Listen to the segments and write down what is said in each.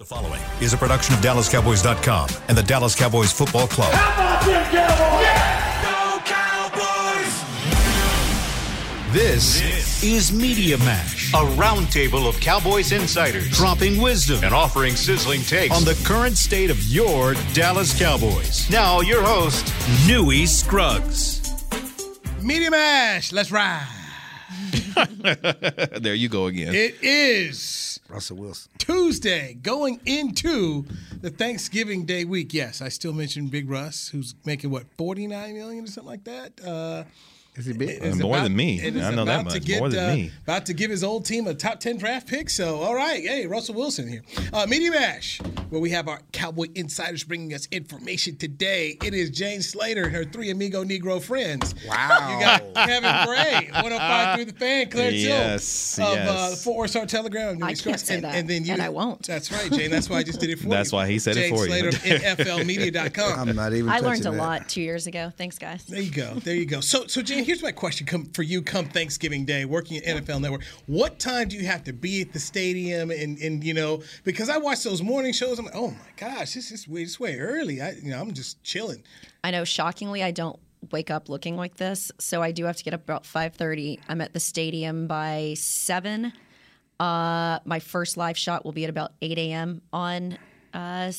The following is a production of DallasCowboys.com and the Dallas Cowboys Football Club. How about them Cowboys? Go Cowboys! This, is Media Mash, A roundtable of Cowboys insiders dropping wisdom and offering sizzling takes. on the current state of your Dallas Cowboys. now, your host, Newy Scruggs. Media Mash, let's ride. there you go again. It is Russell Wilson. Tuesday, going into the Thanksgiving Day week. Yes, I still mention Big Russ, who's making what forty nine million or something like that. Uh, Is he big? is more about- than me. I know that much. get, More than uh, me. About to give his old team a top ten draft pick. So, all right, hey, Russell Wilson here. Uh, Media Mash, where we have our Cowboy insiders bringing us information today. It is Jane Slater and her three amigo Negro friends. Wow. You got Kevin Gray, 105 through the fan, Claire Yes, Till of uh, the Fort Worth Star Telegram. I can't say and, that, and then you, and I won't. That's right, Jane. That's why I just did it for you. That's why he said it Jane for you. Jane Slater of NFLmedia.com. I'm not even. I learned a that. lot two years ago. Thanks, guys. There you go. There you go. So, so Jane, here's my question come, for you come Thanksgiving Day, working at NFL Network. What time do you have to be at the stadium? And, and you know, because I watch those morning shows, I'm like, oh my gosh, this is way, way early. I, you know, I'm just chilling. I know, shockingly, I don't wake up looking like this, so I do have to get up about five thirty. I'm at the stadium by seven. Uh, my first live shot will be at about eight a.m. on uh,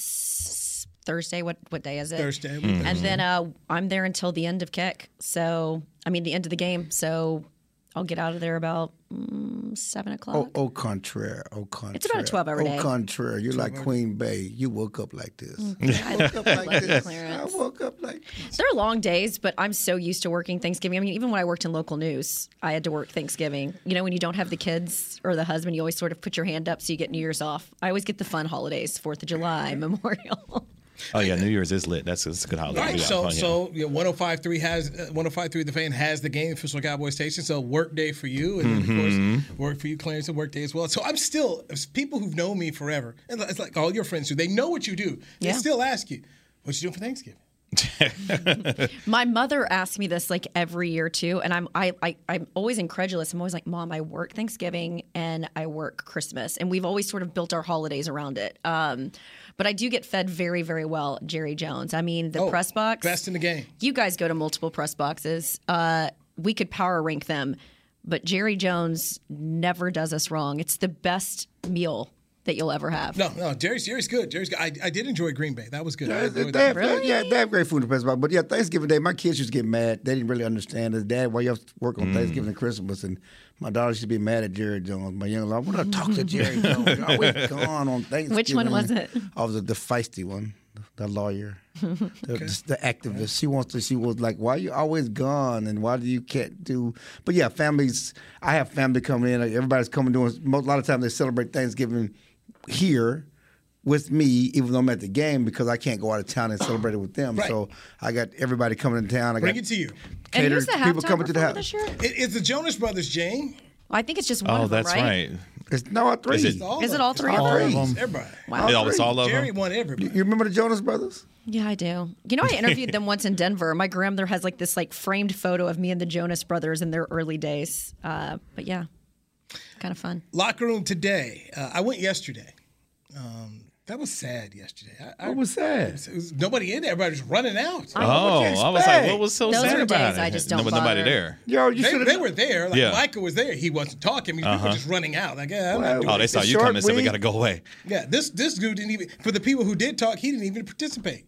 Thursday. What what day is it? Thursday. And then uh, I'm there until the end of kick. So I mean the end of the game. So I'll get out of there about mm, seven o'clock. Oh, au contraire, au contraire. It's about a 12-hour day. Au contraire, you're like Queen Bey. You woke up like this. Mm. I woke up like love you, this. I woke up like this. They're long days, but I'm so used to working Thanksgiving. I mean, even when I worked in local news, I had to work Thanksgiving. You know, when you don't have the kids or the husband, you always sort of put your hand up so you get New Year's off. I always get the fun holidays, Fourth of July, Memorial. Oh yeah, New Year's is lit. That's, that's a good holiday. All right, Yeah, so fun, yeah. so you know, 105.3 has uh, 105.3 the fan has the game official Cowboy station. So work day for you, and then, of course work for you, Clarence, and work day as well. So I'm still people who've known me forever, and it's like all your friends do. They know what you do. They Yeah. still ask you, "What you doing for Thanksgiving?" My mother asks me this like every year too, and I'm I, I I'm always incredulous. I'm always like, Mom, I work Thanksgiving and I work Christmas, and we've always sort of built our holidays around it. Um, but I do get fed very very well, Jerry Jones. I mean, the Oh, press box, best in the game. You guys go to multiple press boxes. Uh, we could power rank them, but Jerry Jones never does us wrong. It's the best meal that you'll ever have. No, no, Jerry's Jerry's good. Jerry's good. I, I did enjoy Green Bay. That was good. I They, they that. have, yeah, they have great food in the press box. But yeah, Thanksgiving Day, my kids used to get mad. They didn't really understand it. Dad, why you have to work on mm. Thanksgiving and Christmas? And my daughter used to be mad at Jerry Jones. My young lady, I want to talk to Jerry Jones. You're always gone on Thanksgiving. Which one was it? Oh, I was the feisty one, the lawyer, the, the, the activist. She wants to. She was like, "Why are you always gone? And why do you can't do?" But yeah, families. I have family coming in. Like, everybody's coming doing. Most, a lot of times they celebrate Thanksgiving here with me, even though I'm at the game, because I can't go out of town and celebrate it with them. Right. So I got everybody coming in town. I Bring got it to you. And who's the people coming to the performer house. this year? It, it's the Jonas Brothers, Jane. I think it's just one oh, of them, that's right? right. It's no all three. Is it- All Is it all them. three of All them? three. Everybody. Wow. Oh, it's all of Jerry them. won everybody. You remember the Jonas Brothers? Yeah, I do. You know, I interviewed them once in Denver. My grandmother has like this like framed photo of me and the Jonas Brothers in their early days. Uh, but yeah, kind of fun. Locker room today. Uh, I went yesterday. Um, that was sad yesterday. I, I, What was sad? it was nobody in there. Everybody was running out. Oh, I was like, what was so Those sad are about days it? I just there don't was nobody there. Yo, you They, they were there. Like Yeah. Micah was there. He wasn't talking. People Uh-huh. were just running out. Like, yeah, Well, doing Oh, they saw It's you short coming, so we got to go away. Yeah, this this dude didn't even. For the people who did talk, he didn't even participate.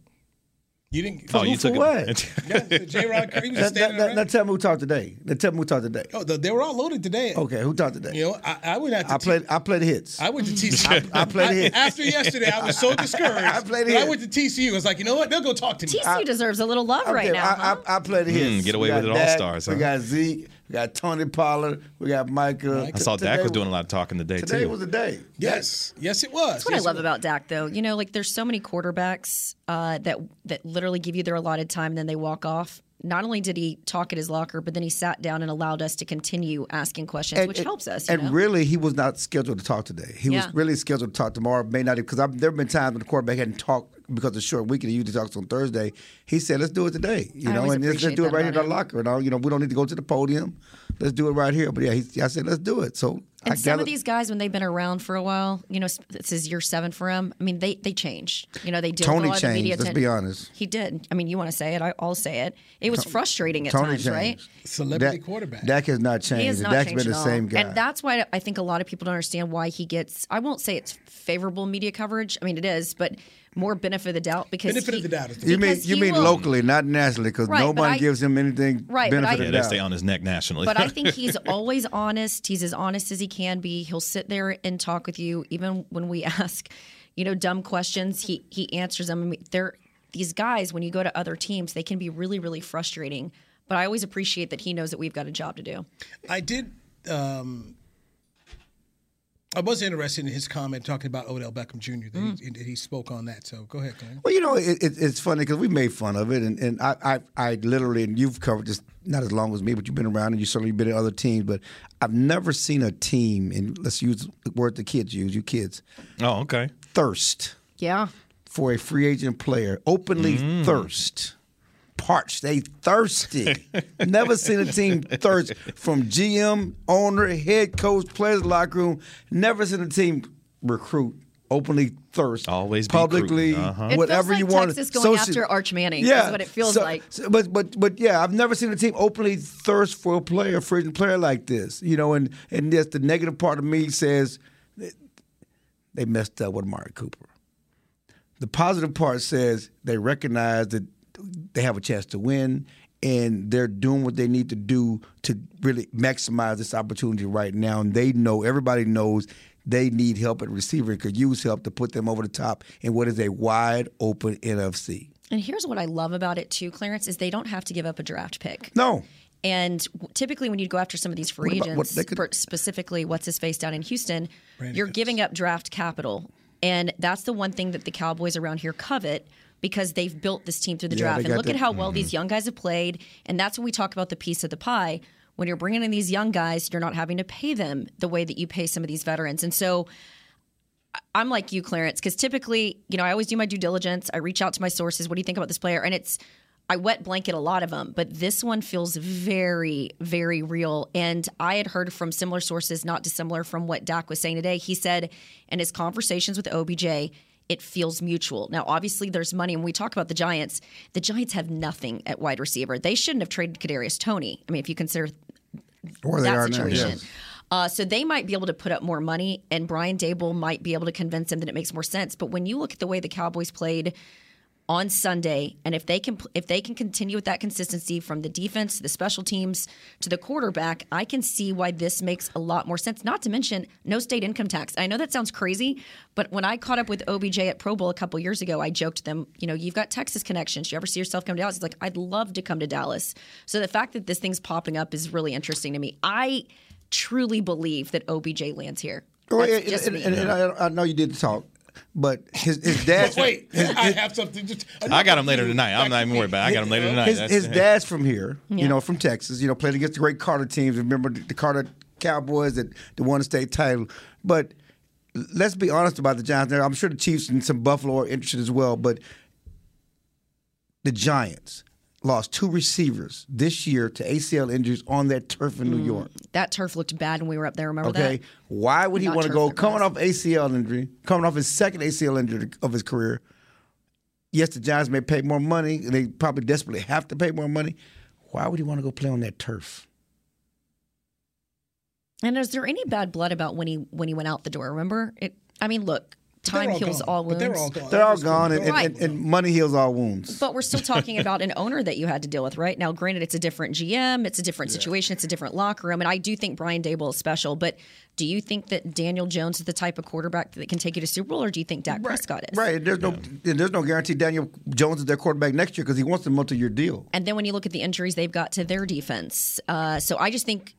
You didn't. Oh, you took what? it. yeah, J. Rod Curry was Now, standing now, around. now tell me who talked today. Now tell me who talked today. oh, they were all loaded today. Okay, who talked today? You know, I, I went out to I T- played. I played hits. I went to TCU. I played I- hits. after yesterday. I was so discouraged. I played but I went to TCU. I was like, you know what? They'll go talk to me. TCU deserves a little love right Okay, now. I, huh? I, I played the hits. get away with it, All-Stars, We got Zeke. We got Tony Pollard. We got Micah. I saw T- Dak was today doing a lot of talking today Today too. was the day. yes, yes, it was. That's what Yes, I love about Dak, though. You know, like there's so many quarterbacks uh, that that literally give you their allotted time, and then they walk off. Not only did he talk at his locker, but then he sat down and allowed us to continue asking questions, which helps us. You and know? really, he was not scheduled to talk today. He Yeah. was really scheduled to talk tomorrow. May not because there have been times when the quarterback hadn't talked because of the short week and he usually talks on Thursday. He said, "Let's do it today." You I know, and let's, let's do it right here in about our locker. You know, you know, we don't need to go to the podium. Let's do it right here. But yeah, he, I said, "Let's do it." So And I some gather- of these guys, when they've been around for a while, you know, this is year seven for them. I mean, they they change. You know, they deal Tony with a the changed, media. let's atten- be honest. He did. I mean, you want to say it? I, I'll say it. It was frustrating at Tony times, right? changed. Celebrity Dak- quarterback. Dak has not changed. He has not Dak's changed been the at all. same guy. And that's why I think a lot of people don't understand why he gets. I won't say it's favorable media coverage. I mean, it is, but more benefit of the doubt because Benefit he- of the doubt is the you mean you mean will- locally, not nationally, because Right, nobody I- gives him anything Right, but benefit I- of Yeah, the they doubt. stay on his neck nationally. But I think he's always honest. He's as honest as he can be. He'll sit there and talk with you, even when we ask, you know, dumb questions. He he answers them. I mean, they're these guys. When you go to other teams, they can be really really frustrating. But I always appreciate that he knows that we've got a job to do. I did. Um, I was interested in his comment talking about Odell Beckham Jr. That, Mm. he, that he spoke on that. So go ahead, Glenn. Well, you know, it, it, it's funny because we made fun of it, and, and I, I, I literally, and you've covered this not as long as me, but you've been around and you certainly been in other teams. But I've never seen a team, and let's use the word the kids use, you kids, oh, okay. thirst Yeah. for a free agent player, openly Mm. thirst. Parched, they thirsty. Never seen a team thirst from GM, owner, head coach, players, locker room. Never seen a team recruit openly thirst. Always publicly, recruiting. Uh-huh. It whatever feels you like want. Texas going after Arch Manning is what it feels like. so- but but but yeah, I've never seen a team openly thirst for a player, for a player like this. You know, and and yes, the negative part of me says they messed up with Amari Cooper. The positive part says they recognize that they have a chance to win and they're doing what they need to do to really maximize this opportunity right now. And they know, everybody knows they need help at receiver and could use help to put them over the top in what is a wide open NFC. And here's what I love about it too, Clarence, is they don't have to give up a draft pick. No. And typically, when you go after some of these free What about- agents, they could- specifically what's his face down in Houston, Brandon you're Cooks. giving up draft capital. And that's the one thing that the Cowboys around here covet because they've built this team through the Yeah, draft. And look the- at how well mm-hmm. these young guys have played. And that's when we talk about the piece of the pie. When you're bringing in these young guys, you're not having to pay them the way that you pay some of these veterans. And so I'm like you, Clarence, because typically, you know, I always do my due diligence. I reach out to my sources. What do you think about this player? And it's, I wet blanket a lot of them, but this one feels very, very real. And I had heard from similar sources, not dissimilar from what Dak was saying today. He said in his conversations with OBJ, it feels mutual. Now, obviously, there's money. When we talk about the Giants, the Giants have nothing at wide receiver. They shouldn't have traded Kadarius Toney. I mean, if you consider they that are now, situation. yes. Uh, so they might be able to put up more money, and Brian Daboll might be able to convince him that it makes more sense. But when you look at the way the Cowboys played on Sunday, and if they can if they can continue with that consistency from the defense to the special teams to the quarterback, I can see why this makes a lot more sense. Not to mention no state income tax. I know that sounds crazy, but when I caught up with OBJ at Pro Bowl a couple years ago, I joked to them, you know, you've got Texas connections. Do you ever see yourself come to Dallas? He's like, I'd love to come to Dallas. So the fact that this thing's popping up is really interesting to me. I truly believe that OBJ lands here. Well, and, and- and- and I, I know you did the talk, but his, his dad's Wait, I have something. Just, I got him later tonight. I'm not even worried about it. I got him later tonight. his, his dad's from here, Yeah. you know, from Texas. You know, played against the great Carter teams. Remember the, the Carter Cowboys that, that won the state title. But let's be honest about the Giants. Now, I'm sure the Chiefs and some Buffalo are interested as well. But the Giants lost two receivers this year to ACL injuries on that turf in New mm, York. that turf looked bad when we were up there. Remember Okay, that? Okay. Why would he want to go coming off ACL injury, coming off his second ACL injury of his career? Yes, the Giants may pay more money. They probably desperately have to pay more money. Why would he want to go play on that turf? And is there any bad blood about when he when he went out the door? Remember it? I mean, look, time all heals gone, all but wounds. They're all gone. They're all gone, and, cool. and, and, and money heals all wounds. But we're still talking about an owner that you had to deal with, right? Now, granted, it's a different GM, it's a different situation, it's a different locker room, and I do think Brian Daboll is special. But do you think that Daniel Jones is the type of quarterback that can take you to Super Bowl, or do you think Dak Prescott is? Right. There's no and there's no guarantee Daniel Jones is their quarterback next year because he wants a multi-year deal. And then when you look at the injuries they've got to their defense, uh, so I just think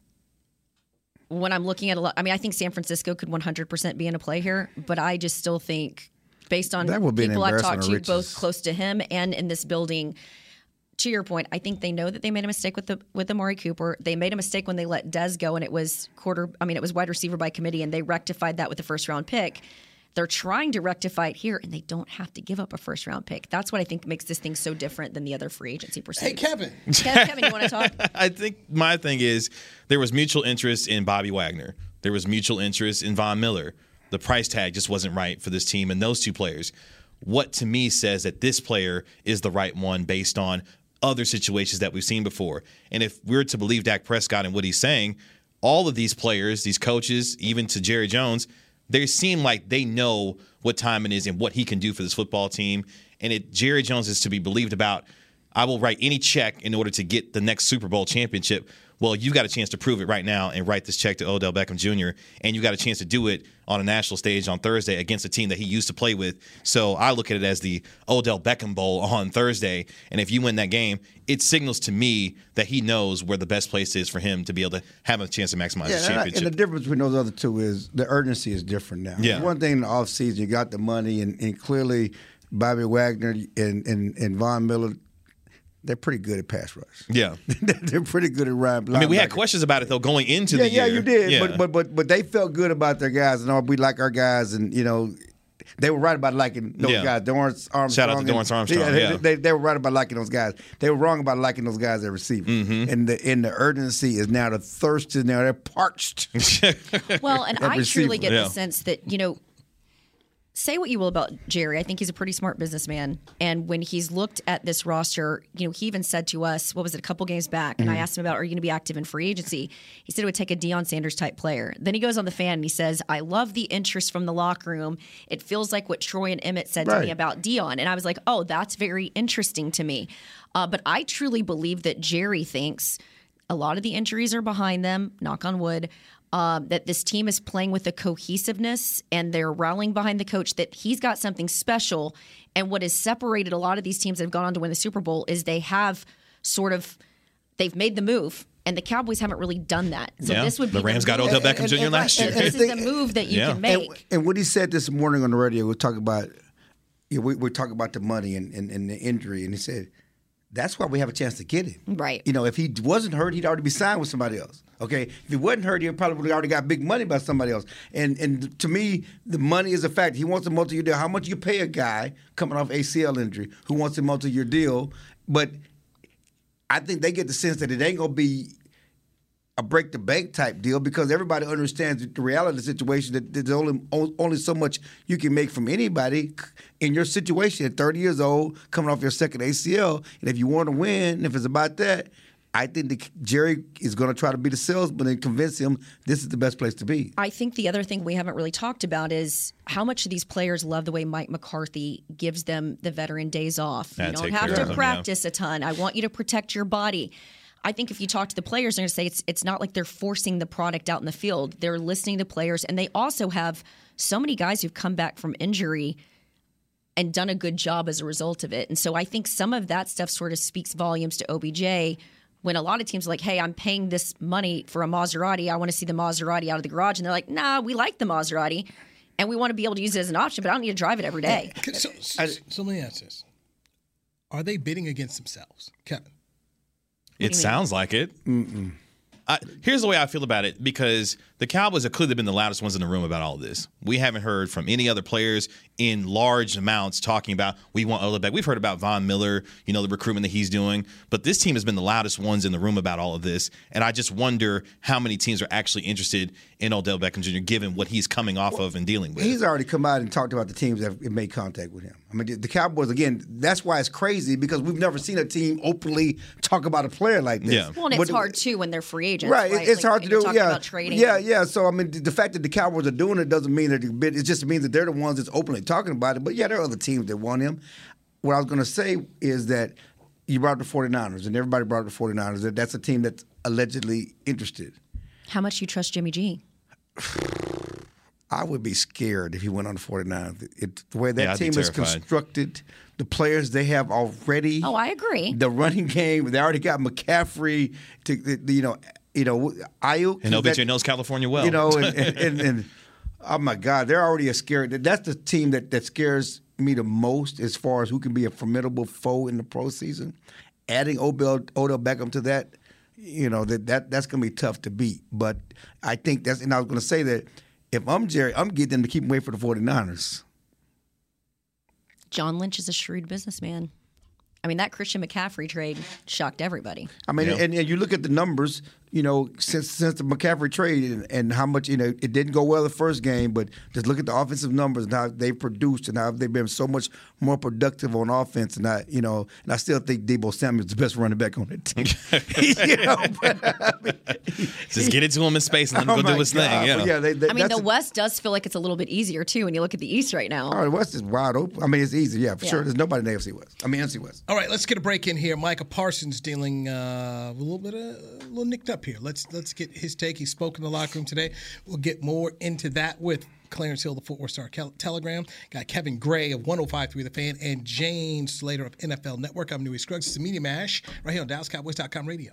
when I'm looking at a lot, I mean, I think San Francisco could 100% be in a play here, but I just still think, based on That would be people I've talked to, both close to him and in this building. To your point, I think they know that they made a mistake with the with Amari Cooper. They made a mistake when they let Dez go, and it was quarter. I mean, it was wide receiver by committee, and they rectified that with the first round pick. They're trying to rectify it here, and they don't have to give up a first round pick. That's what I think makes this thing so different than the other free agency pursuits. Hey, Kevin. Kev- Kevin, you want to talk? I think my thing is there was mutual interest in Bobby Wagner. There was mutual interest in Von Miller. The price tag just wasn't right for this team and those two players. What to me says that this player is the right one based on other situations that we've seen before. And if we're to believe Dak Prescott and what he's saying, all of these players, these coaches, even to Jerry Jones, they seem like they know what time it is and what he can do for this football team. And it Jerry Jones is to be believed about. I will write any check in order to get the next Super Bowl championship. Well, you've got a chance to prove it right now and write this check to Odell Beckham Jr. And you've got a chance to do it on a national stage on Thursday against a team that he used to play with. So I look at it as the Odell Beckham Bowl on Thursday. And if you win that game, it signals to me that he knows where the best place is for him to be able to have a chance to maximize Yeah, the and, I- and the difference between those other two is the urgency is different now. Yeah. One thing in the offseason, you got the money, and, and clearly Bobby Wagner and, and, and Von Miller, they're pretty good at pass rush. yeah. they're pretty good at run. I mean, we had questions about it though going into Yeah, the year. yeah, you did. Yeah. But but but but they felt good about their guys, and all we like our guys, and you know. They were right about liking those Yeah. guys. Dorrance Armstrong. Shout out to and- Dorrance Armstrong, they, yeah. they, they were right about liking those guys. They were wrong about liking those guys at receiver. Mm-hmm. And the and the urgency is now the thirst is now they're parched. Well, and At I truly get Yeah. the sense that, you know, say what you will about Jerry. I think he's a pretty smart businessman. And when he's looked at this roster, you know, he even said to us, what was it, a couple games back? And I asked him about, are you going to be active in free agency? He said it would take a Deion Sanders type player. Then he goes on the fan and he says, I love the interest from the locker room. It feels like what Troy and Emmett said to me about Deion. And I was like, oh, that's very interesting to me. Uh, but I truly believe that Jerry thinks a lot of the injuries are behind them, knock on wood. Um, that this team is playing with a cohesiveness and they're rallying behind the coach, that he's got something special. And what has separated a lot of these teams that have gone on to win the Super Bowl is they have sort of they've made the move. And the Cowboys haven't really done that. So Yeah. this would be The Rams got move. Odell Beckham Jr. last year. and- This is the move that you Yeah. can make. And, and what he said this morning on the radio, we talking about, you know, we, we're talking about the money and, and, and the injury, and he said, that's why we have a chance to get him. Right. You know, if he wasn't hurt, he'd already be signed with somebody else. Okay. If he wasn't hurt, he probably would have already got big money by somebody else. And and to me, the money is a fact. He wants a multi-year deal. How much you pay a guy coming off ACL injury who wants a multi-year deal? But I think they get the sense that it ain't gonna be a break the bank type deal because everybody understands the reality of the situation that there's only only so much you can make from anybody in your situation at 30 years old, coming off your second ACL, and if you want to win, if it's about that, I think that Jerry is going to try to be the salesman and convince him this is the best place to be. I think the other thing we haven't really talked about is how much these players love the way Mike McCarthy gives them the veteran days off. Yeah, you don't have to of them, yeah. practice a ton. I want you to protect your body. I think if you talk to the players, they're going to say it's it's not like they're forcing the product out in the field. They're listening to players, and they also have so many guys who've come back from injury and done a good job as a result of it. And so I think some of that stuff sort of speaks volumes to OBJ when a lot of teams are like, hey, I'm paying this money for a Maserati. I want to see the Maserati out of the garage. And they're like, nah, we like the Maserati and we want to be able to use it as an option, but I don't need to drive it every day. So, so, so let me ask this: Are they bidding against themselves, Kevin? It sounds like it. I, here's the way I feel about it because the Cowboys have clearly been the loudest ones in the room about all of this. We haven't heard from any other players in large amounts talking about we want Odell back. We've heard about Von Miller, you know, the recruitment that he's doing, but this team has been the loudest ones in the room about all of this. And I just wonder how many teams are actually interested in Odell Beckham Jr. given what he's coming off of and dealing with. He's already come out and talked about the teams that have made contact with him. I mean, the- the Cowboys again. That's why it's crazy because we've never seen a team openly talk about a player like this. Yeah. Well, and it's But- hard too when they're free agents. Right, Right, it's Like, hard to when do. talking Yeah, About trading. yeah, yeah. So I mean, the, the fact that the Cowboys are doing it doesn't mean that. It just means that they're the ones that's openly talking about it. But yeah, there are other teams that want him. What I was going to say is that you brought up the 49ers, and everybody brought up the 49ers. That that's a team that's allegedly interested. How much you trust Jimmy G? I would be scared if he went on the 49ers. It, the way that Yeah, team is constructed, the players they have already. Oh, I agree. The running game, they already got McCaffrey to you know, you know, Aiyuk and OBJ that- knows California well. you know, and, and, and, and oh my God, they're already a scary. That's the team that, that scares me the most as far as who can be a formidable foe in the pro season. Adding Odell, Odell Beckham to that, you know, that, that that's going to be tough to beat. But I think that's, and I was going to say that if I'm Jerry, I'm getting them to keep them away for the 49ers. John Lynch is a shrewd businessman. I mean, that Christian McCaffrey trade shocked everybody. I mean, Yeah. and, and you look at the numbers. You know, since since the McCaffrey trade and, and how much you know it didn't go well the first game, but just look at the offensive numbers and how they produced and how they've been so much more productive on offense. And I, you know, and I still think Deebo Samuel's the best running back on the team. you know, but, I mean, Just get it to him in space and let him oh go do my his God, thing. Yeah. but yeah, they, they, I mean, the a- West does feel like it's a little bit easier too when you look at the East right now. Oh, the West is wide open. I mean, it's easy. Yeah, for Yeah. sure. There's nobody in the AFC West. I mean, NFC West. All right, let's get a break in here. Micah Parsons dealing uh, a little bit of a little nicked up here. Let's let's get his take. He spoke in the locker room today. We'll get more into that with Clarence Hill, the Fort Worth Star Telegram. Got Kevin Gray of 105.3 The Fan and Jane Slater of NFL Network. I'm Newy Scruggs. It's a Media Mash right here on DallasCowboys.com radio.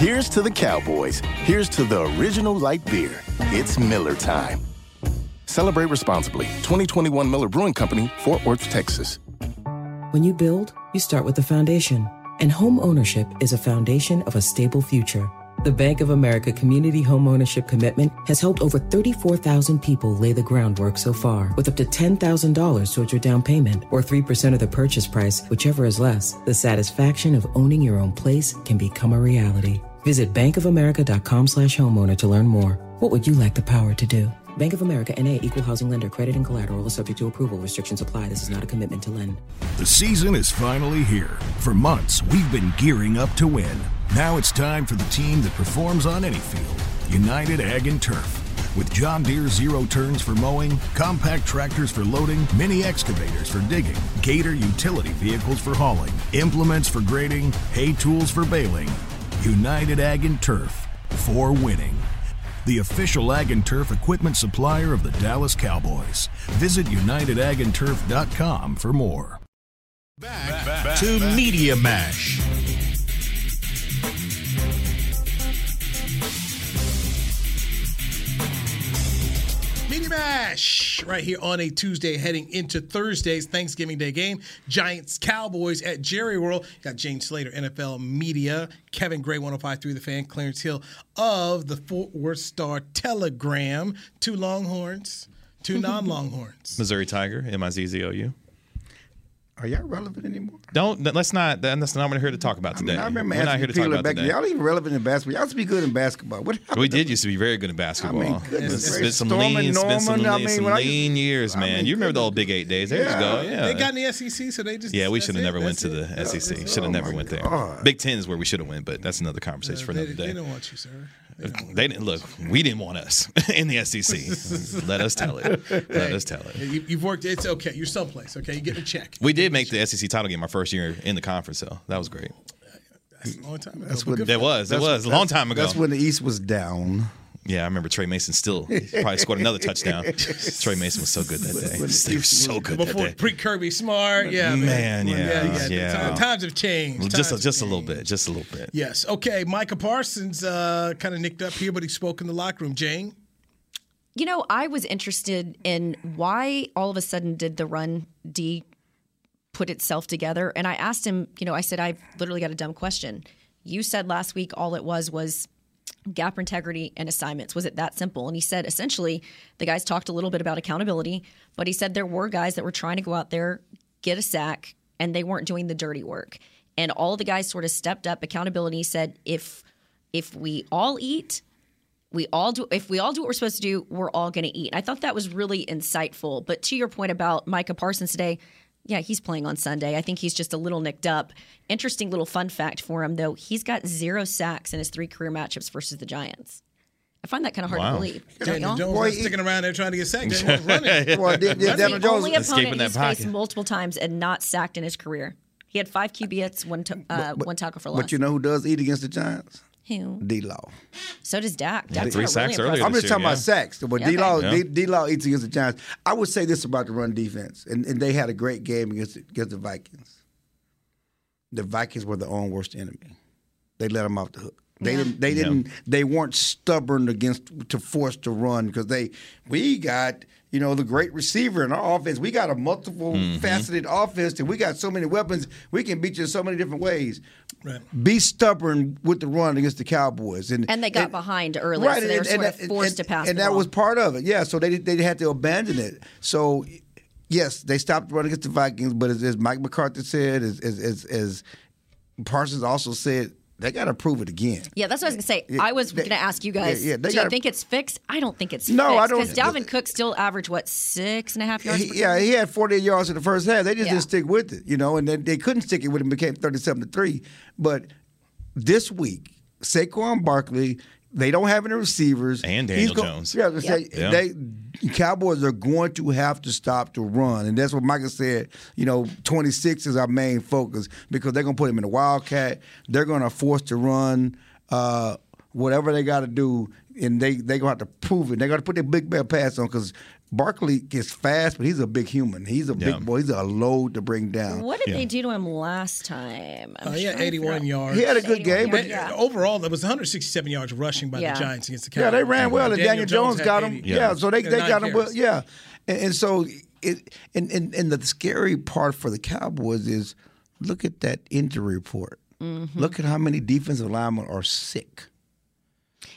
Here's to the Cowboys. Here's to the original light beer. It's Miller Time. Celebrate responsibly. 2021 Miller Brewing Company, Fort Worth, Texas. When you build, you start with the foundation. And home ownership is a foundation of a stable future. The Bank of America Community Home Ownership Commitment has helped over 34,000 people lay the groundwork so far, with up to $10,000 towards your down payment or 3% of the purchase price, whichever is less. The satisfaction of owning your own place can become a reality. Visit bankofamerica.com slash homeowner to learn more. What would you like the power to do? Bank of America NA equal housing lender credit and collateral is subject to approval. Restrictions apply. This is not a commitment to lend. The season is finally here. For months, we've been gearing up to win. Now it's time for the team that performs on any field United Ag and Turf. With John Deere zero turns for mowing, compact tractors for loading, mini excavators for digging, Gator utility vehicles for hauling, implements for grading, hay tools for baling. United Ag and Turf for winning. The official Ag and Turf equipment supplier of the Dallas Cowboys. Visit UnitedAgAndTurf.com for more. Back to Media Mash. Media Mash right here on a Tuesday heading into Thursday's Thanksgiving Day game. Giants Cowboys at Jerry World. Got James Slater, NFL Media, Kevin Gray, 105.3 The Fan, Clarence Hill of the Fort Worth Star Telegram. Two Longhorns, two non Longhorns. Missouri Tiger, M I Z Z O U. Are y'all relevant anymore? Don't let's not. That's not what we're here to talk about today. I remember we're not here to talk about back. today. Y'all even relevant in basketball. Y'all used to be good in basketball. What happened? We did used to be very good in basketball. I mean, goodness it's gracious. been some Storm lean, it's been some I lean, mean, some lean used- years, I man. mean, you remember the old Big Eight days? There you go. Yeah. They got in the SEC, so they just. yeah, we that's should have it, never went that's to it. the SEC. Oh Should have never my went there. God. Big Ten is where we should have went, but that's another conversation uh, for They, another they day. don't want you, sir. They didn't look. We didn't want us in the SEC. Let us tell it. Let us tell it. You, you've worked. It's okay. You're someplace. Okay, you get a check. We did make the SEC title game our first year in the conference, though. That was great. That's a long time. Ago, That's but what- That was. It That's- was a long time ago. That's when the East was down. Yeah, I remember Tre Mason still probably scored another touchdown. Tre Mason was so good that day. They were so good that Before day. pre Kirby Smart, yeah, Man, yeah, you got- yeah. time- Times have changed. Just a, Times just a little bit, just a little bit. Yes. Okay. Micah Parsons uh, kind of nicked up here, but he spoke in the locker room. Jane. You know, I was interested in why all of a sudden did the run D put itself together. And I asked him, you know, I said, I've literally got a dumb question. You said last week all it was was gap integrity and assignments. Was it that simple? And he said essentially the guys talked a little bit about accountability, but he said there were guys that were trying to go out there, get a sack, and they weren't doing the dirty work. And all the guys sort of stepped up. Accountability said if if we all eat, we all do if we all do what we're supposed to do we're all going to eat and i thought that was really insightful but to your point about micah parsons today yeah he's playing on sunday i think he's just a little nicked up interesting little fun fact for him though he's got zero sacks in his three career matchups versus the giants i find that kind of hard Wow. to believe don't Daniel? Jones Boy, not he- sticking around there trying to get sacked. Daniel was running. Well, did, did Daniel the Jones only Escaping opponent that he's faced pocket. multiple times and not sacked in his career He had five QB hits, one to, uh, one tackle for loss. But you know who does eat against the Giants? Who? D Law. So does Dak. Dak's three sacks really earlier I'm just year, talking yeah. about sacks. But Okay. D Law Yeah. D Law eats against the Giants. I would say this about the run defense, and, and they had a great game against against the Vikings. The Vikings were their own worst enemy. They let them off the hook. They Yeah. didn't. They didn't. They weren't stubborn against to force to run because they. We got you know the great receiver in our offense. We got a multiple mm-hmm. faceted offense, and we got so many weapons. We can beat you in so many different ways. Right. Be stubborn with the run against the Cowboys, and And they got behind early, right, so they were sort of forced to pass and the that ball. was part of it. Yeah, so they they had to abandon it. So yes, they stopped running against the Vikings, but as, as Mike McCarthy said, as as, as, as Parsons also said, they got to prove it again. Yeah, that's what I was gonna say. Yeah, I was gonna ask you guys. yeah, yeah, do you gotta- think it's fixed? I don't think it's No, fixed. I don't- Because Dalvin Cook still averaged what six and a half yards. He, yeah, he had 48 yards in the first half. They just Yeah. didn't stick with it, you know, and they, they couldn't stick it with him. Became 37 to three. But this week, Saquon Barkley, they don't have any receivers, And He's Daniel Jones. Yeah, I say, Yeah. they Cowboys are going to have to stop the run, and that's what Michael said. You know, 26 is our main focus because they're going to put him in the wildcat. They're going to force to run. Uh, whatever they got to do, and they they going to have to prove it. They got to put their big bell pass on because Barkley is fast, but he's a big human. He's a Yeah. big boy. He's a load to bring down. What did they do to him last time? I'm Uh, he had 81 yards. He had a good 81 game, but yeah. Overall, there was 167 yards rushing by Yeah. the Giants against the Cowboys. Yeah, they ran well, and Daniel, Jones, had got him. Yeah, Yeah. so they, they nine got him. Well, yeah, and, and so it and, and and the scary part for the Cowboys is look at that injury report. Mm-hmm. Look at how many defensive linemen are sick.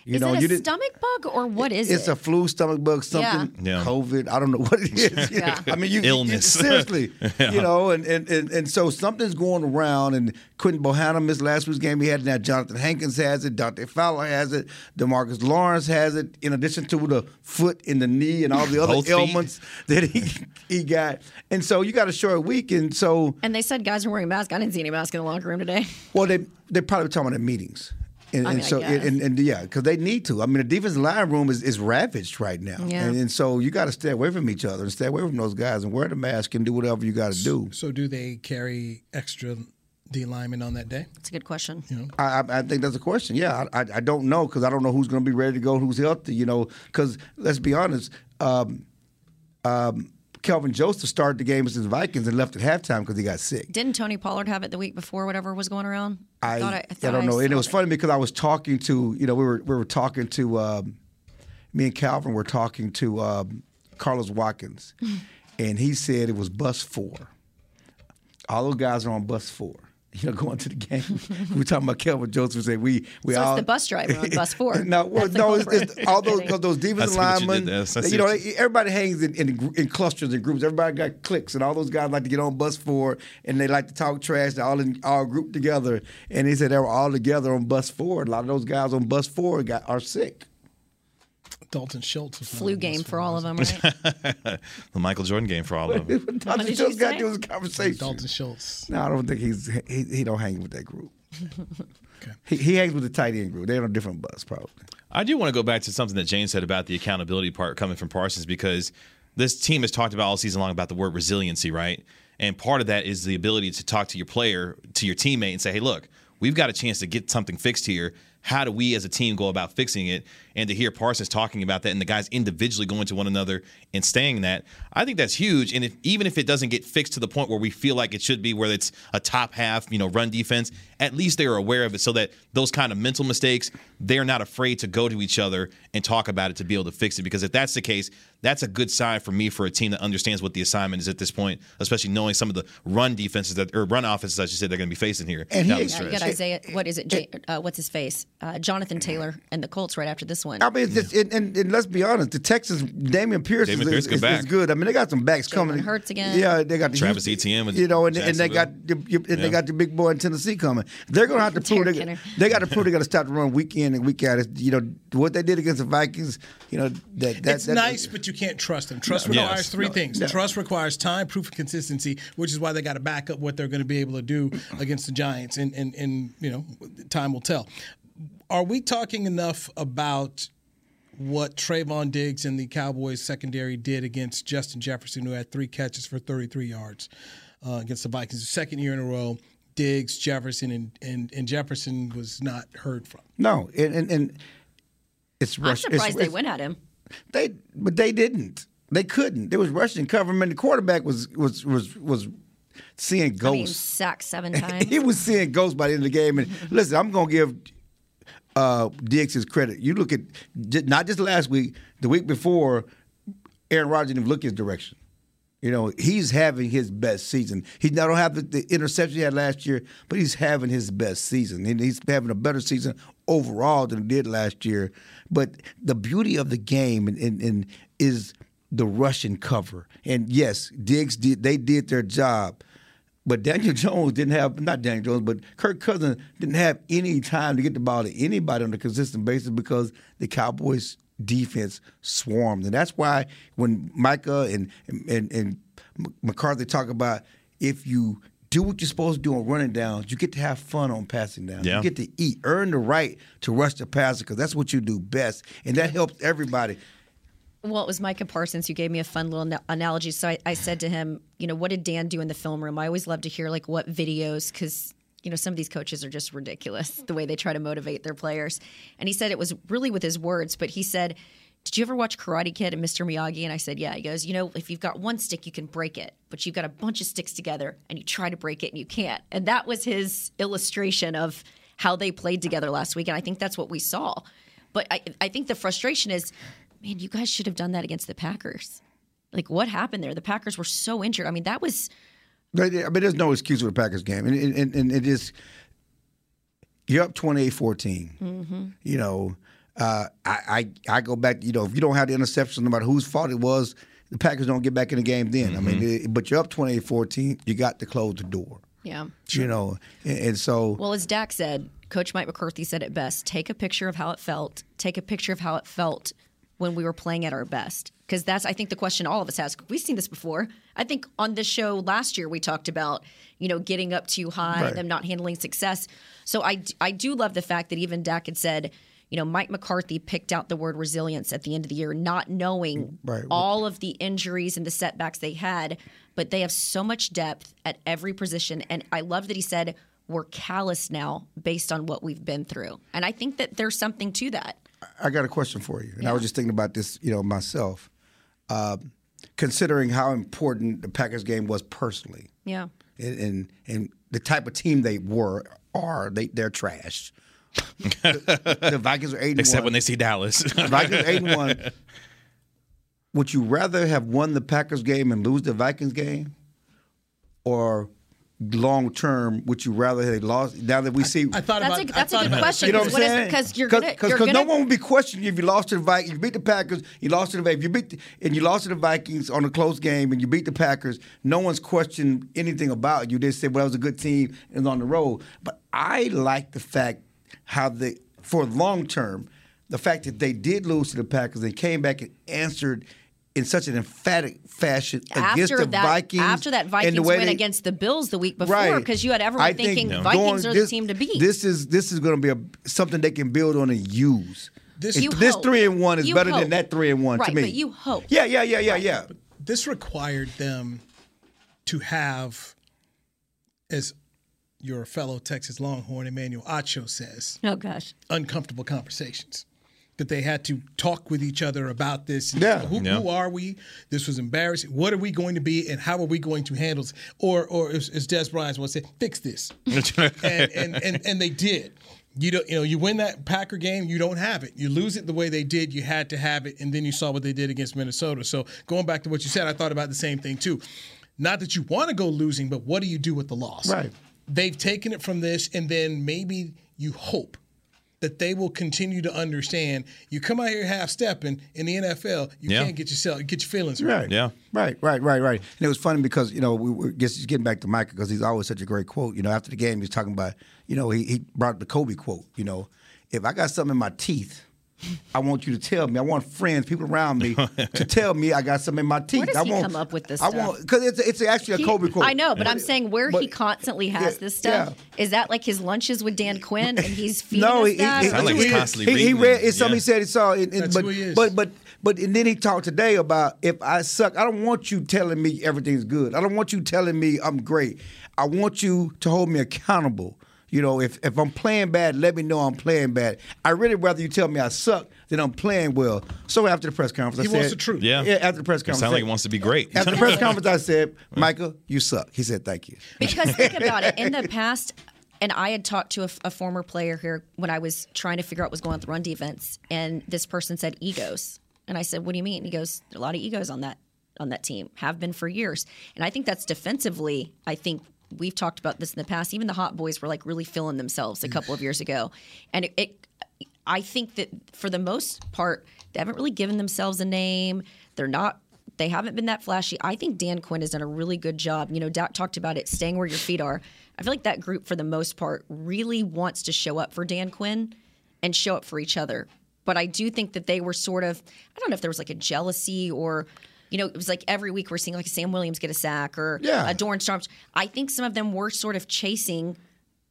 You is know, it a you didn't. stomach bug or what is it's it? It's a flu, stomach bug, something, Yeah. Yeah. COVID. I don't know what it is. Yeah. I mean, you Illness. seriously, you know, and, and, and, and so something's going around. And Quinton Bohanna missed last week's game. He had it now. Jonathan Hankins has it. Dante Fowler has it. Demarcus Lawrence has it. In addition to the foot and the knee and all the other Both feet. ailments that he he got. And so you got a short week. And so and they said guys were wearing masks. I didn't see any masks in the locker room today. well, they they probably were talking about the meetings. And, I and mean, I so, guess. and, and yeah, because they need to. I mean, the defensive line room is, is ravaged right now, Yeah. and, and so you got to stay away from each other and stay away from those guys and wear the mask and do whatever you got to do. So, do they carry extra D linemen on that day? That's a good question. I, I, I think that's a question. Yeah, I, I, I don't know because I don't know who's going to be ready to go, who's healthy. You know, because let's be honest, um, um, Kelvin Joseph started the game against the Vikings and left at halftime because he got sick. Didn't Tony Pollard have it the week before? Whatever was going around. I, thought I, thought don't know. And it was funny because I was talking to, you know, we were we were talking to um, me and Calvin were talking to um, Carlos Watkins, and he said it was bus four. All those guys are on bus four. You know, going to the game. we were talking about Kelvin Joseph. Said we we So it's all the bus driver on bus four. no, well, no, it's, it's all those 'cause those defensive see what you linemen. did there. I see You know, you- everybody hangs in, in in clusters and groups. Everybody got cliques, and all those guys like to get on bus four, and they like to talk trash. They're all in all grouped together, and he said they were all together on bus four. A lot of those guys on bus four got are sick. Dalton Schultz was flu game for all of them, right? the Michael Jordan game for all of them. Dalton did Schultz you got say? to his conversation. Dalton Schultz. No, I don't think he's he, he don't hang with that group. He, he hangs with the tight end group. They're on a different bus, probably. I do want to go back to something that Jane said about the accountability part coming from Parsons because this team has talked about all season long about the word resiliency, right? And part of that is the ability to talk to your player, to your teammate, and say, hey, look, we've got a chance to get something fixed here. How do we as a team go about fixing it? And to hear Parsons talking about that and the guys individually going to one another and saying that, I think that's huge. And if, even if it doesn't get fixed to the point where we feel like it should be, where it's a top half, you know, run defense, at least they're aware of it so that those kind of mental mistakes, they're not afraid to go to each other and talk about it to be able to fix it. Because if that's the case, that's a good sign for me for a team that understands what the assignment is at this point, especially knowing some of the run defenses that or run offenses, I should say, they're going to be facing here. And down he- Yeah, you stretch. got Isaiah. What is it? J, uh, what's his face? Uh, Jonathan Taylor and the Colts right after this one. I mean, it's just, and, and, and let's be honest, the Texans, Dameon Pierce, Damian is, Pierce is, good is, back. is good. I mean, they got some backs coming. Hurts again. Yeah, they got the Travis Houston- Etienne you know, and, and they got the, and they got the big boy in Tennessee coming. They're going to have to prove Derrick they, they got to prove they got to stop the run week in and week out. It's, you know what they did against the Vikings. You know that, that it's that- nice, but you can't trust them. Trust Yes. requires three No, things. no. Trust requires time, proof, and consistency, which is why they got to back up what they're going to be able to do against the Giants, and and and you know, time will tell. Are we talking enough about what Trevon Diggs and the Cowboys secondary did against Justin Jefferson, who had three catches for 33 yards? uh, against the Vikings, second year in a row. Diggs, Jefferson, and, and, and Jefferson was not heard from. No, and and, and it's I'm rush. surprised it's, they it's- went at him. They but they didn't. They couldn't. There was rushing cover. I mean, the quarterback was was was was seeing I mean, ghosts. sacked seven times. he was seeing ghosts by the end of the game. And listen, I'm gonna give uh, Diggs his credit. You look at not just last week, the week before, Aaron Rodgers didn't look his direction. You know, he's having his best season. He not don't have the, the interception he had last year, but he's having his best season. And he's having a better season overall than he did last year. But the beauty of the game and, and, and is the rushing cover. And yes, Diggs did they did their job. But Daniel Jones didn't have not Daniel Jones, but Kirk Cousins didn't have any time to get the ball to anybody on a consistent basis because the Cowboys defense swarmed. And that's why when Micah and and, and McCarthy talk about if you do what you're supposed to do on running downs, you get to have fun on passing downs. Yeah. You get to eat, earn the right to rush the passer because that's what you do best. And that helps everybody. Well, it was Micah Parsons who gave me a fun little na- analogy. So I, I said to him, you know, what did Dan do in the film room? I always love to hear like what videos because you know some of these coaches are just ridiculous the way they try to motivate their players. And he said it was really with his words, but he said, "Did you ever watch Karate Kid and Mr. Miyagi?" And I said, "Yeah." He goes, "You know, if you've got one stick, you can break it, but you've got a bunch of sticks together, and you try to break it and you can't." And that was his illustration of how they played together last week, and I think that's what we saw. But I, I think the frustration is, man, you guys should have done that against the Packers. Like, what happened there? The Packers were so injured. I mean, that was But, I mean, there's no excuse for the Packers game, and and, and it is you're up 28-14. You know, uh, I, I I go back. You know, if you don't have the interception, no matter whose fault it was, the Packers don't get back in the game. Then I mean, it, but you're up 28-14. You got to close the door. yeah. You know, and, and so Well, as Dak said, Coach Mike McCarthy said it best: take a picture of how it felt. Take a picture of how it felt when we were playing at our best. Because that's, I think, the question all of us has. We've seen this before. I think on this show last year we talked about, you know, getting up too high, Right. them not handling success. So I, I do love the fact that even Dak had said, you know, Mike McCarthy picked out the word resilience at the end of the year, not knowing mm, Right. all of the injuries and the setbacks they had, but they have so much depth at every position. And I love that he said, we're callous now based on what we've been through. And I think that there's something to that. I got a question for you, and I was just thinking about this, you know, myself. Um, considering how important the Packers game was personally, Yeah. and and, and the type of team they were are they they're trash. the, the Vikings are eight and Except one. when they see Dallas. The Vikings eight and one. Would you rather have won the Packers game and lose the Vikings game, or long term would you rather have lost? Now that we see, I thought That's about a, that's I a thought good question. you know what I'm saying? Because you're gonna, Because no one would be questioning you if you lost to the Vikings. You beat the Packers, you lost to the Vikings. If you beat the, and you lost to the Vikings on a close game, and you beat the Packers. No one's questioned anything about you. They said, "Well, that was a good team and on the road." But I like the fact how they, for long term, the fact that they did lose to the Packers they came back and answered in such an emphatic fashion against the that Vikings. after that and Vikings the win they- against the Bills the week before Right. because you had everyone I think thinking going- Vikings are this, the team to beat. This is this is going to be a, something they can build on and use. This- And You this hope. three and one is You better hope. than that three and one right, to me. but you hope. yeah, yeah, yeah, yeah, yeah. this required them to have, as your fellow Texas Longhorn Emmanuel Acho says, Oh gosh. uncomfortable conversations. That they had to talk with each other about this. Yeah. Who, Yeah. who are we? This was embarrassing. What are we going to be, and how are we going to handle this? Or, or as, as Dez Bryant once said, fix this. and, and, and and they did. You don't, you know, you win that Packer game, you don't have it. You lose it the way they did, you had to have it, and then you saw what they did against Minnesota. So going back to what you said, I thought about the same thing too. Not that you want to go losing, but what do you do with the loss? Right. They've taken it from this, and then maybe you hope that they will continue to understand. You come out here half stepping in the NFL, you Yeah. can't get yourself get your feelings right. Right. Yeah. Right, right, right, right. And it was funny because, you know, we were just getting back to Micah because he's always such a great quote. You know, after the game, he's talking about, you know, he, he brought the Kobe quote, you know, if I got something in my teeth I want you to tell me. I want friends, people around me, to tell me I got something in my teeth. Where does I he want, come up with this I stuff? want because it's it's actually a He- Kobe quote. I know, but I'm saying where he constantly has yeah, this stuff. Is that like his lunches with Dan Quinn and he's feeding no, us he, that? he, Sound like he, he's constantly he, he read. them. It's something he said he saw. It, it- That's but, who he is. but but but and then he talked today about if I suck, I don't want you telling me everything's good. I don't want you telling me I'm great. I want you to hold me accountable. You know, if, if I'm playing bad, let me know I'm playing bad. I really rather you tell me I suck than I'm playing well. So after the press conference, I He said, wants the truth. Yeah. after the press It conference, sounds I like said- he wants to be great. After the press conference, I said, Michael, you suck. He said, thank you. Because think about it. In the past, and I had talked to a, a former player here when I was trying to figure out what was going on with the run defense, and this person said egos, and I said, "What do you mean?" He goes, "There are a lot of egos on that on that team, have been for years." And I think that's defensively. I think we've talked about this in the past. Even the hot boys were like really feeling themselves a couple of years ago, and it. it I think that for the most part, they haven't really given themselves a name. They're not. They haven't been that flashy. I think Dan Quinn has done a really good job. You know, Dak talked about it, staying where your feet are. I feel like that group, for the most part, really wants to show up for Dan Quinn and show up for each other. But I do think that they were sort of. I don't know if there was like a jealousy or. You know, it was like every week we're seeing like Sam Williams get a sack or Yeah. a Dorn Storms. I think some of them were sort of chasing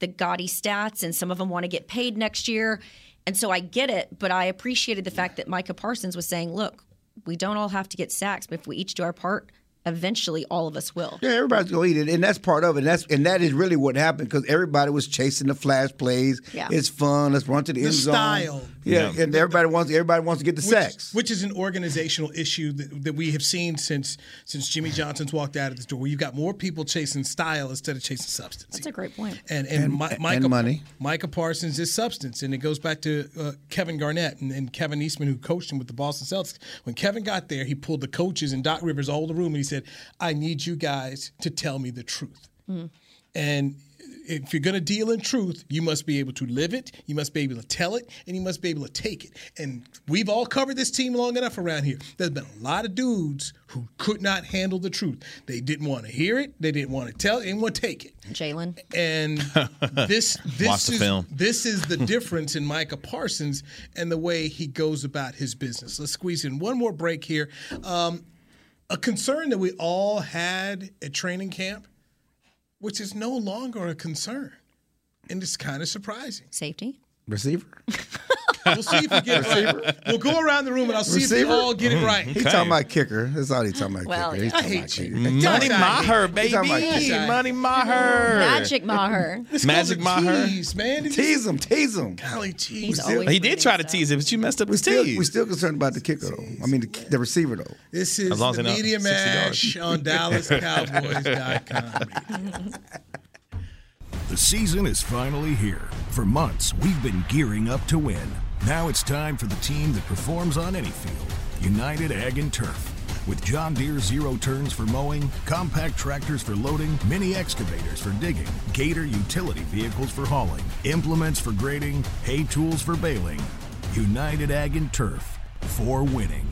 the gaudy stats, and some of them want to get paid next year. And so I get it, but I appreciated the fact that Micah Parsons was saying, look, we don't all have to get sacks, but if we each do our part, eventually all of us will. Yeah, everybody's gonna eat it, and that's part of it. And that's and that is really what happened because everybody was chasing the flash plays. Yeah. It's fun. Let's run to the, The end zone. style. Yeah, and everybody wants everybody wants to get the which, sacks. which is an organizational issue that, that we have seen since since Jimmy Johnson's walked out of the door. Where you've got more people chasing style instead of chasing substance. That's a great point. And and, And- Mi- and money. Micah Parsons is substance, and it goes back to uh, Kevin Garnett and, and Kevin Eastman, who coached him with the Boston Celtics. When Kevin got there, he pulled the coaches and Doc Rivers all the room, and he said, "I need you guys to tell me the truth." And if you're going to deal in truth, you must be able to live it, you must be able to tell it, and you must be able to take it. And we've all covered this team long enough around here. There's been a lot of dudes who could not handle the truth. They didn't want to hear it, they didn't want to tell it, they didn't want to take it. Jalen. And this this is this is the difference in Micah Parsons and the way he goes about his business. Let's squeeze in one more break here. Um, a concern that we all had at training camp, which is no longer a concern, and it's kind of surprising. Safety. Receiver. We'll see if we get it right. We'll go around the room and I'll see if we all get it mm-hmm. right. He talking about kicker. That's all he talking about. Well, kicker. He's yeah. talking I about hate you. kicker. Money Maher, He's baby. talking about kicker. Money Maher. Magic Maher. This Magic a Maher. tease, man. It's Tease him, tease him. Golly, He's tease. always He did try to stuff. tease it, but you messed up We his still, tease. we still concerned about the kicker though. I mean the, the receiver though. This is As long as the they know Media 60 Mash on DallasCowboys.com. The season is finally here. For months, we've been gearing up to win. Now it's time for the team that performs on any field United Ag and Turf. With John Deere zero turns for mowing, compact tractors for loading, mini excavators for digging, Gator utility vehicles for hauling, implements for grading, hay tools for baling. United Ag and Turf for winning.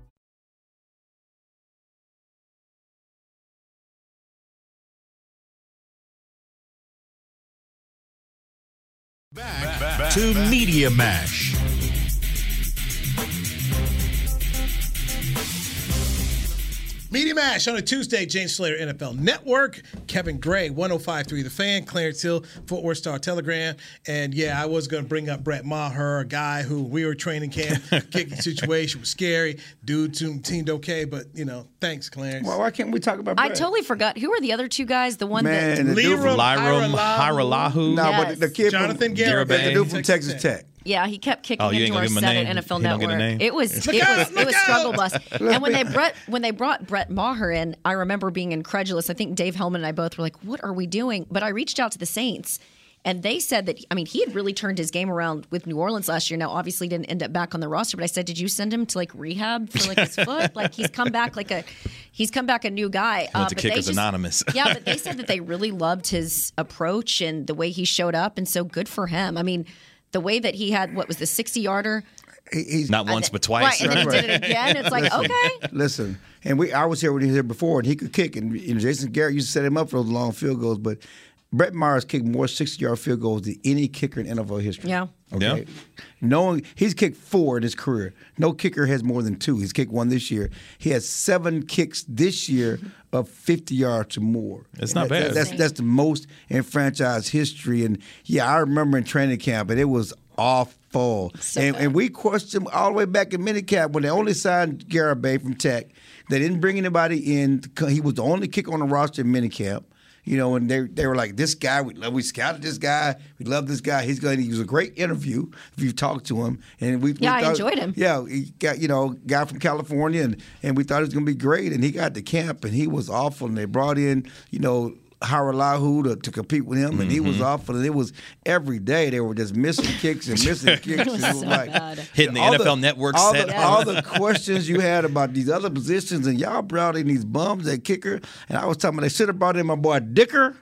To Media Mash. Media Mash on a Tuesday, Jane Slater, NFL Network, Kevin Gray, 105.3 The Fan, Clarence Hill, Fort Worth Star Telegram. And yeah, I was going to bring up Brett Maher, a guy who we were training camp, kicking situation was scary. Dude to teamed okay, but, you know, thanks, Clarence. Well, why can't we talk about I totally forgot. Who are the other two guys? The one Man, that. the dude from- Lirim Hajrullahu. No, Yes. but the kid Jonathan from, Garibay. the dude from Texas Tech. Yeah, he kept kicking Oh, into our give set at? NFL He don't get a Network. It was it was it was struggle bus. and when they brought when they brought Brett Maher in, I remember being incredulous. I think Dave Helman and I both were like, "What are we doing?" But I reached out to the Saints. And they said that I mean he had really turned his game around with New Orleans last year. Now obviously didn't end up back on the roster, but I said, did you send him to like rehab for like his foot? Like he's come back like a he's come back a new guy. Went uh, to but they just- Anonymous. yeah, but they said that they really loved his approach and the way he showed up, and so good for him. I mean, the way that he had what was the sixty yarder, he's Not once, but twice. right? And then he did it again. It's like Listen. okay, Listen, and we I was here when he was here before, and he could kick, and you know, Jason Garrett used to set him up for those long field goals, but Brett Maher's kicked more sixty-yard field goals than any kicker in NFL history. yeah. Okay. No, he's kicked four in his career. No kicker has more than two. He's kicked one this year. He has seven kicks this year of 50 yards or more. That's not That- bad. That's that's the most in franchise history. And yeah, I remember in training camp, and it was awful. and, and we questioned all the way back in minicamp when they only signed Garibay from Tech. They didn't bring anybody in. He was the only kicker on the roster in minicamp. You know, and they they were like, this guy, we love, we scouted this guy, we love this guy. He's going. He was a great interview if you talked to him, and we we Yeah, I thought- enjoyed him. Yeah, he got you know guy from California, and and we thought it was going to be great, and he got to camp, and he was awful, and they brought in you know. Hajrullahu to, to compete with him, and he was Mm-hmm. awful. And it was every day they were just missing kicks and missing kicks. was and so like, bad. Hitting the all NFL Network all set. The, all the questions you had about these other positions, and y'all brought in these bums at kicker. And I was talking about they should have brought in my boy Dicker.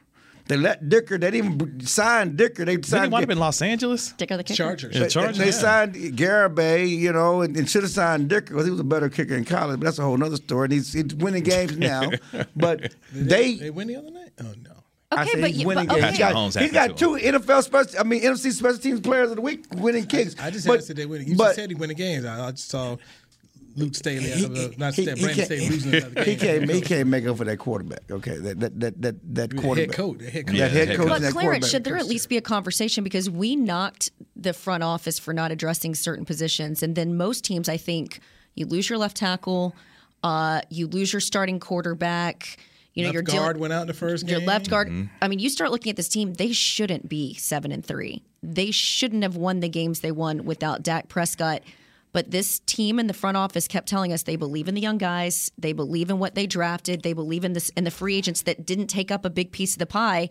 They let Dicker. They didn't even sign Dicker. They Didn't he signed wind up in Los Angeles? Dicker the kicker. Chargers. Yeah, they, Chargers, they yeah. signed Garibay, you know, and, and should have signed Dicker because he was a better kicker in college. But that's a whole other story. And he's, he's winning games now. But they, They win the other night? Oh, no. I Okay, said but he's you- winning but- games. okay. He's got, Mahomes he's got two NFL special, I mean NFC special teams players of the week winning kicks. I just but, asked if they win. You but just said he winning games. I, I just saw Luke Staley, not he, Staley, he Brandon can't, Staley losing another he can't he can't make up for that quarterback. Okay, that that that that, that Head quarterback. coach, the head coach. Yeah, head head coach. coach. But that Clarence, should there at least be a conversation because we knocked the front office for not addressing certain positions, and then most teams, I think, you lose your left tackle, uh, you lose your starting quarterback. You know, Left your guard deal- went out in the first your game. left guard. Mm-hmm. I mean, you start looking at this team; they shouldn't be seven and three. They shouldn't have won the games they won without Dak Prescott. But this team in the front office kept telling us they believe in the young guys, they believe in what they drafted, they believe in this in the free agents that didn't take up a big piece of the pie.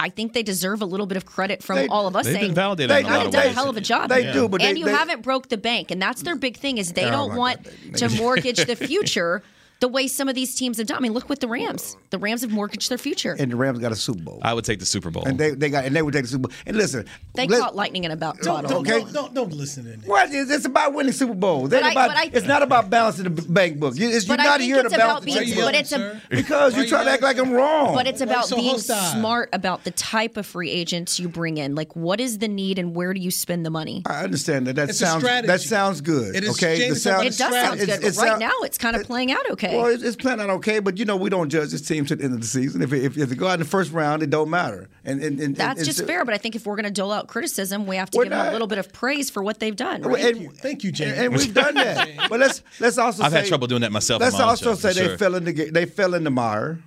I think they deserve a little bit of credit from They- all of us They've saying been validated They- in a you lot have of done a hell of a job. They do, but and they- you they- haven't broke the bank, and that's their big thing is they Oh, don't my want to mortgage the future the way some of these teams have done. I mean, look with the Rams. The Rams have mortgaged their future. and the Rams got a Super Bowl. I would take the Super Bowl. and they they got and they would take the Super Bowl. And listen, they let- caught lightning in a about Don't, bottle. don't, Okay. don't, don't, don't listen to it. What is it's about winning Super Bowls? But Ain't I- about, but I- it's not about balancing the bank book. You, it's, you're not here to balance about the being- bank book. but it's a- sir? because you try to act like I'm wrong. But it's about so being hostile? smart about the type of free agents you bring in. Like, what is the need and where do you spend the money? I understand that. That It's sounds that sounds good. It is- okay, James, The sound- It does sound good, right now it's kind of playing out okay. Well, it's, it's playing out okay, but you know we don't judge this team to the end of the season. If if, if they go out in the first round, it don't matter. And, and, and That's and- just and- fair, but I think if we're going to dole out criticism, we have to We're give them a little bit of praise for what they've done. And- Right? and- Thank you, James. And, and we've done that. but let's let's also I've say had trouble doing that myself Let's on my own also show, say they sure. fell in the they fell in the Maher.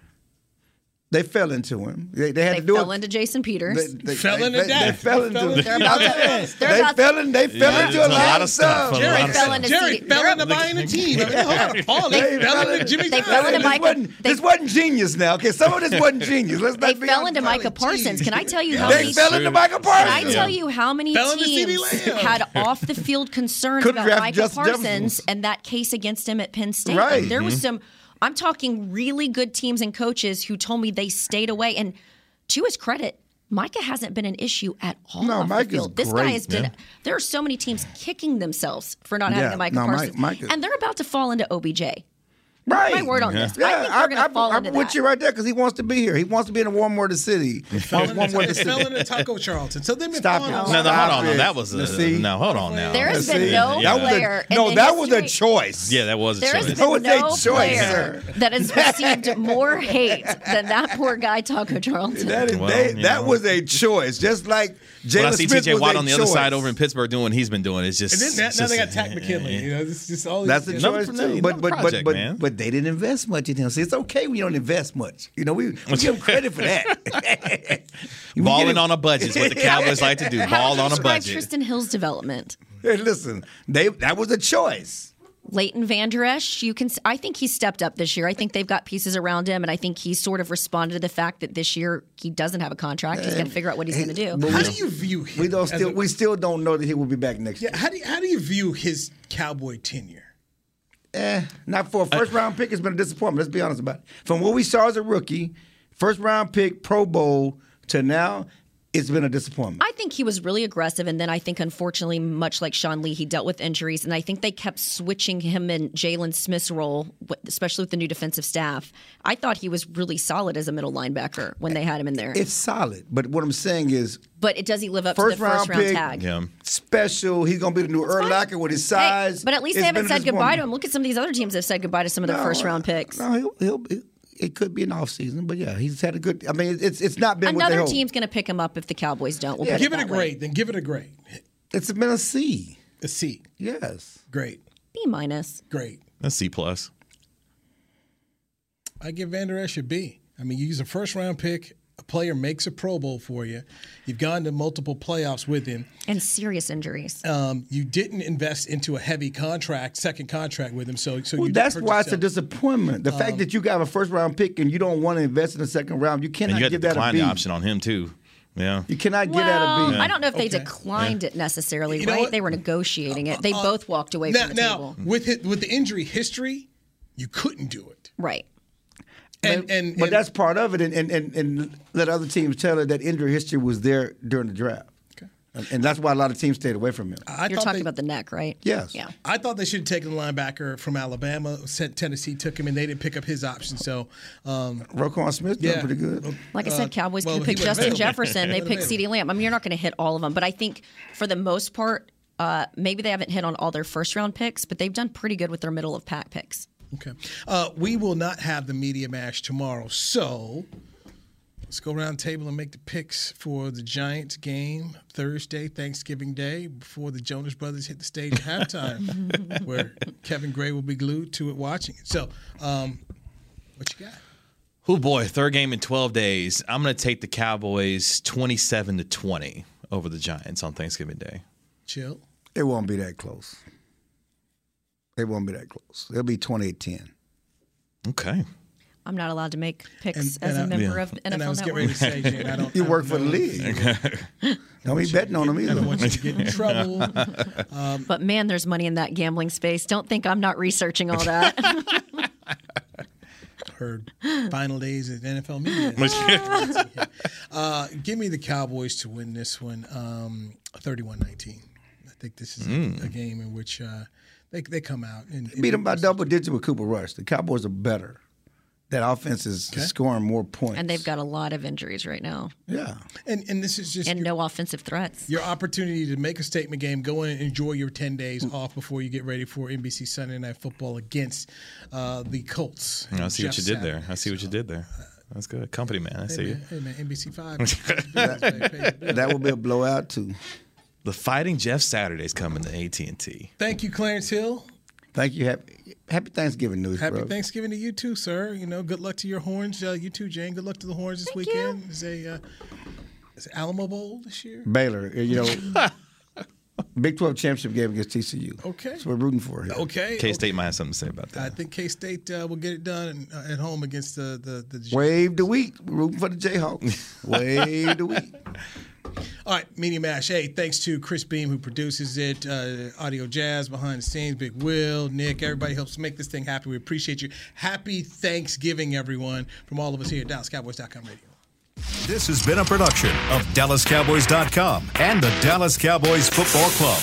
They fell into him. They, they had they to do fell it. into Jason Peters. They, they, Fell they, into they, that. They fell They into. fell into- They're about to- they're they about fell in. They fell Yeah, into there's a lot of stuff. a lot Jerry fell into Jerry C- fell into buying a team. I mean, hold on, Paul, they, They fell fell into Jimmy they fell into this Micah- wasn't, this wasn't genius now. Okay, some of this wasn't genius. Let's They not be fell into Micah Parsons. Can I tell you how many? They many? fell into Micah Parsons. Can I tell you how many Fell into CeeDee teams had off the field concerns about Micah Parsons and that case against him at Penn State? Right. There was Mhm. some I'm talking really good teams and coaches who told me they stayed away. And to his credit, Micah hasn't been an issue at all. No, Micah's field. This great, guy has been. yeah. There are so many teams kicking themselves for not having Yeah, a Micah no, Mike- Parsons, Micah- and they're about to fall into OBJ. Right. My word on this. I Yeah, think they're going to fall I'm into with that. you right there because he wants to be here. He wants to be in a warm word of city. Fell Wants into, warm word of it fell city. into Taco Charlton. So they've been Stop falling it. off. No, no, hold on. No, that was a see. no. Hold on now. There has Let's been no that was player a, in no, the that was a choice. Yeah, that was a There has choice. That was been a no choice, player sir. that has received more hate than that poor guy Taco Charlton. That, is, Well, they, that know. was a choice, just like Jalen When I see TJ Watt on the other side over in Pittsburgh doing what he's been doing, it's just. And then now, it's now they got Takk McKinley. Eh, eh, eh. You know, it's just all That's these- a Another choice pro- too. another But but but project, but, man. but they didn't invest much in him. See, it's okay when you don't invest much. You know, we, we give them credit for that. We Balling on a budget is what the Cowboys like to do. How Ball on a describe budget. Trysten Hill's development. Hey, listen, they that was a choice. Leighton Vander Esch, you can. I think he stepped up this year. I think they've got pieces around him, and I think he's sort of responded to the fact that this year he doesn't have a contract. He's going to figure out what he's going to do. But How do you view him? We don't still a- we still don't know that he will be back next Yeah, how do you, how do you view his Cowboy tenure? Eh, not for a first round pick. It's been a disappointment. Let's be honest about it. From what we saw as a rookie, first round pick, Pro Bowl to now, it's been a disappointment. I think he was really aggressive, and then I think, unfortunately, much like Sean Lee, he dealt with injuries, and I think they kept switching him and Jaylon Smith's role, especially with the new defensive staff. I thought he was really solid as a middle linebacker when they had him in there. It's solid, but what I'm saying is, but it does he live up first to the first round round pick, tag? Yeah. special. He's gonna be the new Earl Urlacher with his Hey, size. but at least It's they haven't said goodbye to him. Look at some of these other teams that have said goodbye to some of their No, first round picks. No, he'll, he'll, it could be an off season, but yeah, he's had a good. I mean, it's it's not been what they Another team's going to pick him up if the Cowboys don't. We'll Yeah. Give it a that way. grade, then give it a grade. It's been a C. A C. Yes. Great. B minus. Great. A C plus. I give Vander Esch a B. I mean, you use a first round pick. A player makes a Pro Bowl for you. You've gone to multiple playoffs with him. And serious injuries. Um, you didn't invest into a heavy contract, second contract with him. So, so Well, you that's hurt why it's a disappointment. The fact that you got a first round pick and you don't want to invest in the second round, you And cannot you had to give that a decline B. the option on him too. Yeah. You cannot give well, that a B. I don't know if they Okay. declined it necessarily, You know right? what? They were negotiating it. They Uh, both walked away now, from the now table. with it, with the injury history, you couldn't do it. Right. And and, But and- that's part of it, and, and, and, and let other teams tell it that injury history was there during the draft. And, and that's why a lot of teams stayed away from him. I You're talking they- about the neck, right? Yes. Yeah. I thought they should have taken the linebacker from Alabama. Said Tennessee took him, and they didn't pick up his option. So, um, Roquan Smith doing Yeah. pretty good. Like I said, Uh, Cowboys well, could pick Justin available. Jefferson. They picked available. CeeDee Lamb. I mean, you're not going to hit all of them, but I think for the most part, uh, maybe they haven't hit on all their first round picks, but they've done pretty good with their middle of pack picks. Okay, uh, we will not have the media mash tomorrow. So, let's go around the table and make the picks for the Giants game Thursday, Thanksgiving Day, before the Jonas Brothers hit the stage at halftime, where Kevin Gray will be glued to it watching it. So, um, what you got? Oh boy, third game in 12 days. I'm going to take the Cowboys 27 to 20 over the Giants on Thanksgiving Day. Chill. It won't be that close. It won't be that close. It'll be 28-10. Okay. I'm not allowed to make picks And- as and a I- member yeah. of And I NFL was getting Network. ready to say, Jan, I don't. You I work don't for the league. Don't be betting on them I either. don't want you to get in trouble. Um, But man, there's money in that gambling space. Don't think I'm not researching all that. heard final days at NFL media. uh, give me the Cowboys to win this one, um, 31-19. I think this is a- Mm. a, game in which uh, they they come out and, and Beat them by double digits with Cooper Rush. The Cowboys are better. That offense is scoring more points. and they've got a lot of injuries right now yeah. And and this is just and your, no offensive threats. your opportunity to make a statement game. Go in and enjoy your ten days Mm. off before you get ready for NBC Sunday Night Football against uh, the Colts. I see what you did there. I see what you did there. That's good. Company man. I Hey see you. hey man, NBC Five. That will be a blowout too. The Fighting Jeff Saturday's coming to AT&T. Thank you, Clarence Hill. Thank you. Happy, happy Thanksgiving news, Happy bro. Thanksgiving to you too, sir. You know, good luck to your horns. Uh, you too, Jane. Good luck to the horns this weekend. Is a uh, is it Alamo Bowl this year? Baylor, you know, Big 12 championship game against TCU. Okay. So we're rooting for it. Okay. K State might have something to say about that. I think K State uh, will get it done uh, at home against the the. the Wave the wheat. We're rooting for the Jayhawks. Wave the wheat. All right, Media Mash. Hey, thanks to Chris Beam who produces it, uh, Audio Jazz behind the scenes, Big Will, Nick, everybody helps make this thing happen. We appreciate you. Happy Thanksgiving, everyone, from all of us here at DallasCowboys.com radio. This has been a production of DallasCowboys.com and the Dallas Cowboys Football Club.